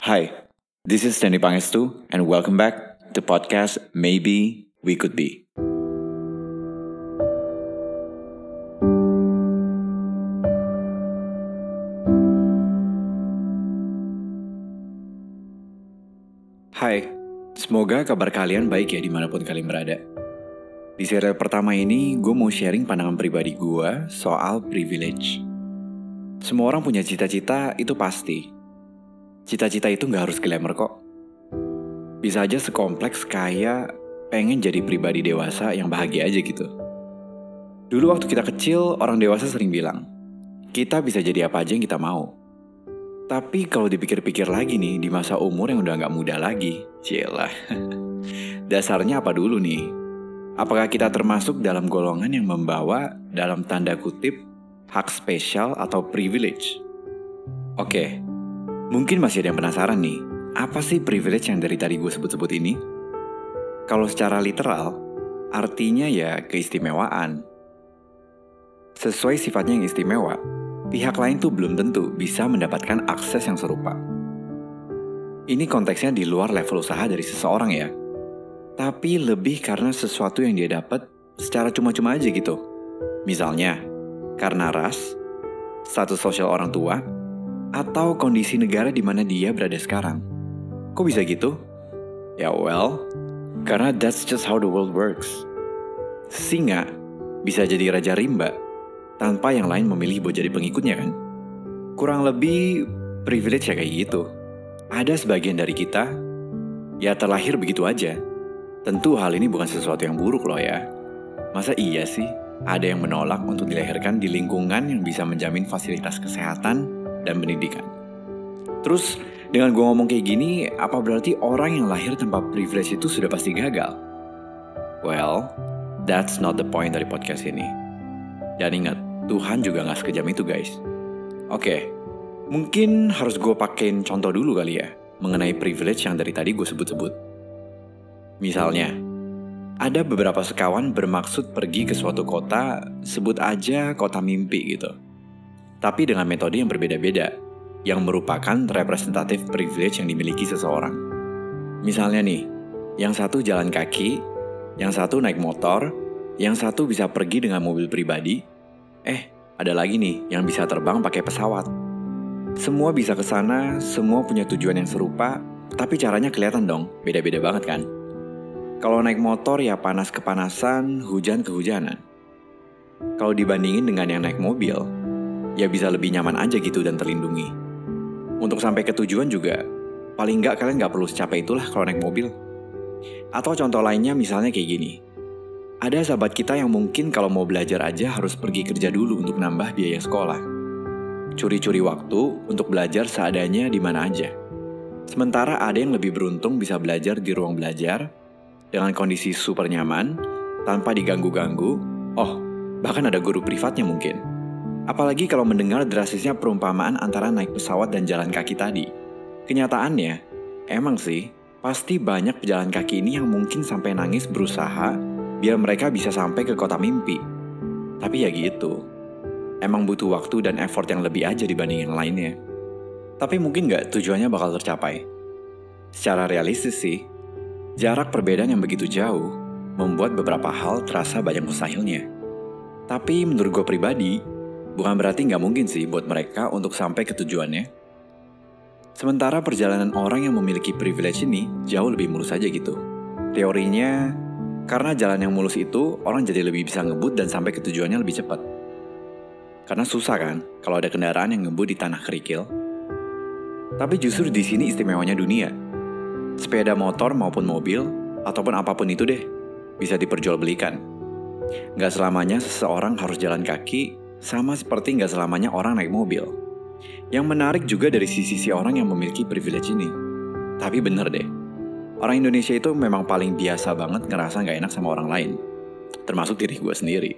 Hi, this is Danny Pangestu, and welcome back to podcast Maybe We Could Be. Hai, semoga kabar kalian baik ya di mana pun kalian berada. Di serial pertama ini, gue mau sharing pandangan pribadi gue soal privilege. Semua orang punya cita-cita, itu pasti. Cita-cita itu nggak harus glamour kok. Bisa aja sekompleks kayak pengen jadi pribadi dewasa yang bahagia aja gitu. Dulu waktu kita kecil, orang dewasa sering bilang, kita bisa jadi apa aja yang kita mau. Tapi kalau dipikir-pikir lagi nih, di masa umur yang udah nggak muda lagi, cielah. Dasarnya apa dulu nih? Apakah kita termasuk dalam golongan yang membawa dalam tanda kutip hak spesial atau privilege? Oke, mungkin masih ada yang penasaran nih, apa sih privilege yang dari tadi gue sebut-sebut ini? Kalau secara literal, artinya ya keistimewaan. Sesuai sifatnya yang istimewa, pihak lain tuh belum tentu bisa mendapatkan akses yang serupa. Ini konteksnya di luar level usaha dari seseorang ya. Tapi lebih karena sesuatu yang dia dapat secara cuma-cuma aja gitu. Misalnya, karena ras, status sosial orang tua, atau kondisi negara di mana dia berada sekarang. Kok bisa gitu? Ya well, karena that's just how the world works. Singa bisa jadi raja rimba tanpa yang lain memilih buat jadi pengikutnya kan? Kurang lebih privilege ya kayak gitu. Ada sebagian dari kita ya terlahir begitu aja. Tentu hal ini bukan sesuatu yang buruk loh ya. Masa iya sih ada yang menolak untuk dilahirkan di lingkungan yang bisa menjamin fasilitas kesehatan dan pendidikan? Terus dengan gue ngomong kayak gini, apa berarti orang yang lahir tanpa privilege itu sudah pasti gagal? Well, that's not the point dari podcast ini. Dan ingat, Tuhan juga gak sekejam itu guys. Oke, mungkin harus gue pakein contoh dulu kali ya, mengenai privilege yang dari tadi gue sebut-sebut. Misalnya, ada beberapa sekawan bermaksud pergi ke suatu kota, sebut aja kota mimpi gitu. Tapi dengan metode yang berbeda-beda, yang merupakan representatif privilege yang dimiliki seseorang. Misalnya nih, yang satu jalan kaki, yang satu naik motor, yang satu bisa pergi dengan mobil pribadi, eh ada lagi nih yang bisa terbang pakai pesawat. Semua bisa ke sana, semua punya tujuan yang serupa, tapi caranya kelihatan dong, beda-beda banget kan? Kalau naik motor ya panas kepanasan, hujan kehujanan. Kalau dibandingin dengan yang naik mobil, ya bisa lebih nyaman aja gitu dan terlindungi. Untuk sampai ke tujuan juga, paling nggak kalian nggak perlu secapek itulah kalau naik mobil. Atau contoh lainnya misalnya kayak gini. Ada sahabat kita yang mungkin kalau mau belajar aja harus pergi kerja dulu untuk nambah biaya sekolah. Curi-curi waktu untuk belajar seadanya di mana aja. Sementara ada yang lebih beruntung bisa belajar di ruang belajar dengan kondisi super nyaman, tanpa diganggu-ganggu, oh, bahkan ada guru privatnya mungkin. Apalagi kalau mendengar drastisnya perumpamaan antara naik pesawat dan jalan kaki tadi. Kenyataannya, emang sih, pasti banyak pejalan kaki ini yang mungkin sampai nangis berusaha biar mereka bisa sampai ke kota mimpi. Tapi ya gitu, emang butuh waktu dan effort yang lebih aja dibanding yang lainnya. Tapi mungkin nggak tujuannya bakal tercapai. Secara realistis sih, Jarak perbedaan yang begitu jauh membuat beberapa hal terasa banyak mustahilnya. Tapi menurut gue pribadi, bukan berarti nggak mungkin sih buat mereka untuk sampai ke tujuannya. Sementara perjalanan orang yang memiliki privilege ini jauh lebih mulus aja gitu. Teorinya, karena jalan yang mulus itu, orang jadi lebih bisa ngebut dan sampai ke tujuannya lebih cepat. Karena susah kan, kalau ada kendaraan yang ngebut di tanah kerikil. Tapi justru di sini istimewanya dunia, sepeda motor maupun mobil, ataupun apa pun itu deh, bisa diperjualbelikan. Gak selamanya seseorang harus jalan kaki, sama seperti gak selamanya orang naik mobil. Yang menarik juga dari sisi-sisi orang yang memiliki privilege ini. Tapi bener deh, orang Indonesia itu memang paling biasa banget ngerasa gak enak sama orang lain. Termasuk diri gue sendiri.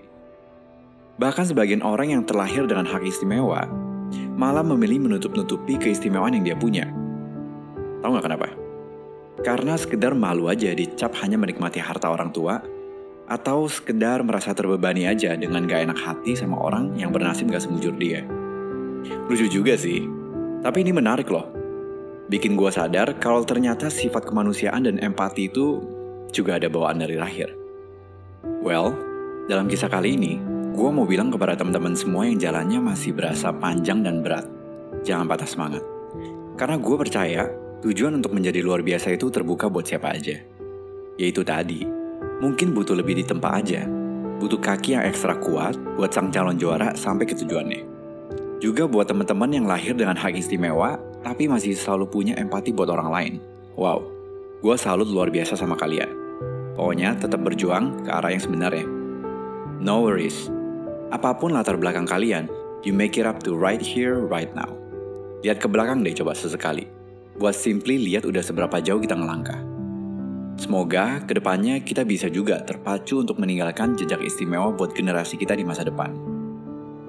Bahkan sebagian orang yang terlahir dengan hak istimewa, malah memilih menutup-nutupi keistimewaan yang dia punya. Tahu gak kenapa? Karena sekedar malu aja dicap hanya menikmati harta orang tua, atau sekedar merasa terbebani aja dengan gak enak hati sama orang yang bernasib gak semujur dia. Lucu juga sih, tapi ini menarik loh. bikin gue sadar kalau ternyata sifat kemanusiaan dan empati itu juga ada bawaan dari lahir. Well, dalam kisah kali ini, gue mau bilang kepada teman-teman semua yang jalannya masih berasa panjang dan berat. Jangan patah semangat. Karena gue percaya, tujuan untuk menjadi luar biasa itu terbuka buat siapa aja. Yaitu tadi, mungkin butuh lebih ditempa aja. Butuh kaki yang ekstra kuat buat sang calon juara sampai ke tujuannya. Juga buat teman-teman yang lahir dengan hak istimewa, tapi masih selalu punya empati buat orang lain. Wow, gue salut luar biasa sama kalian. Pokoknya tetap berjuang ke arah yang sebenarnya. No worries. Apa pun latar belakang kalian, you make it up to right here, right now. Lihat ke belakang deh coba sesekali. Buat simply lihat udah seberapa jauh kita ngelangkah. Semoga ke depannya kita bisa juga terpacu untuk meninggalkan jejak istimewa buat generasi kita di masa depan.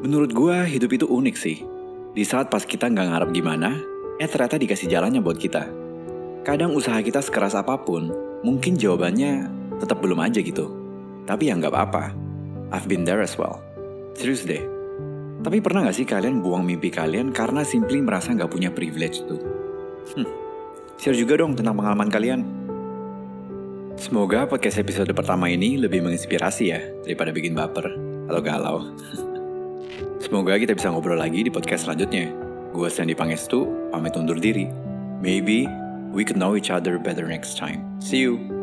Menurut gue hidup itu unik sih. Di saat pas kita nggak ngarep gimana, eh ternyata dikasih jalannya buat kita. Kadang usaha kita sekeras apa pun, mungkin jawabannya tetap belum aja gitu. Tapi ya nggak apa-apa. I've been there as well. Serius deh. Tapi pernah gak sih kalian buang mimpi kalian karena simply merasa nggak punya privilege itu? Hmm, share juga dong tentang pengalaman kalian. Semoga podcast episode pertama ini lebih menginspirasi ya daripada bikin baper atau galau. Semoga kita bisa ngobrol lagi di podcast selanjutnya. Gue Sandy Pangestu, pamit undur diri. Maybe we could know each other better next time. See you!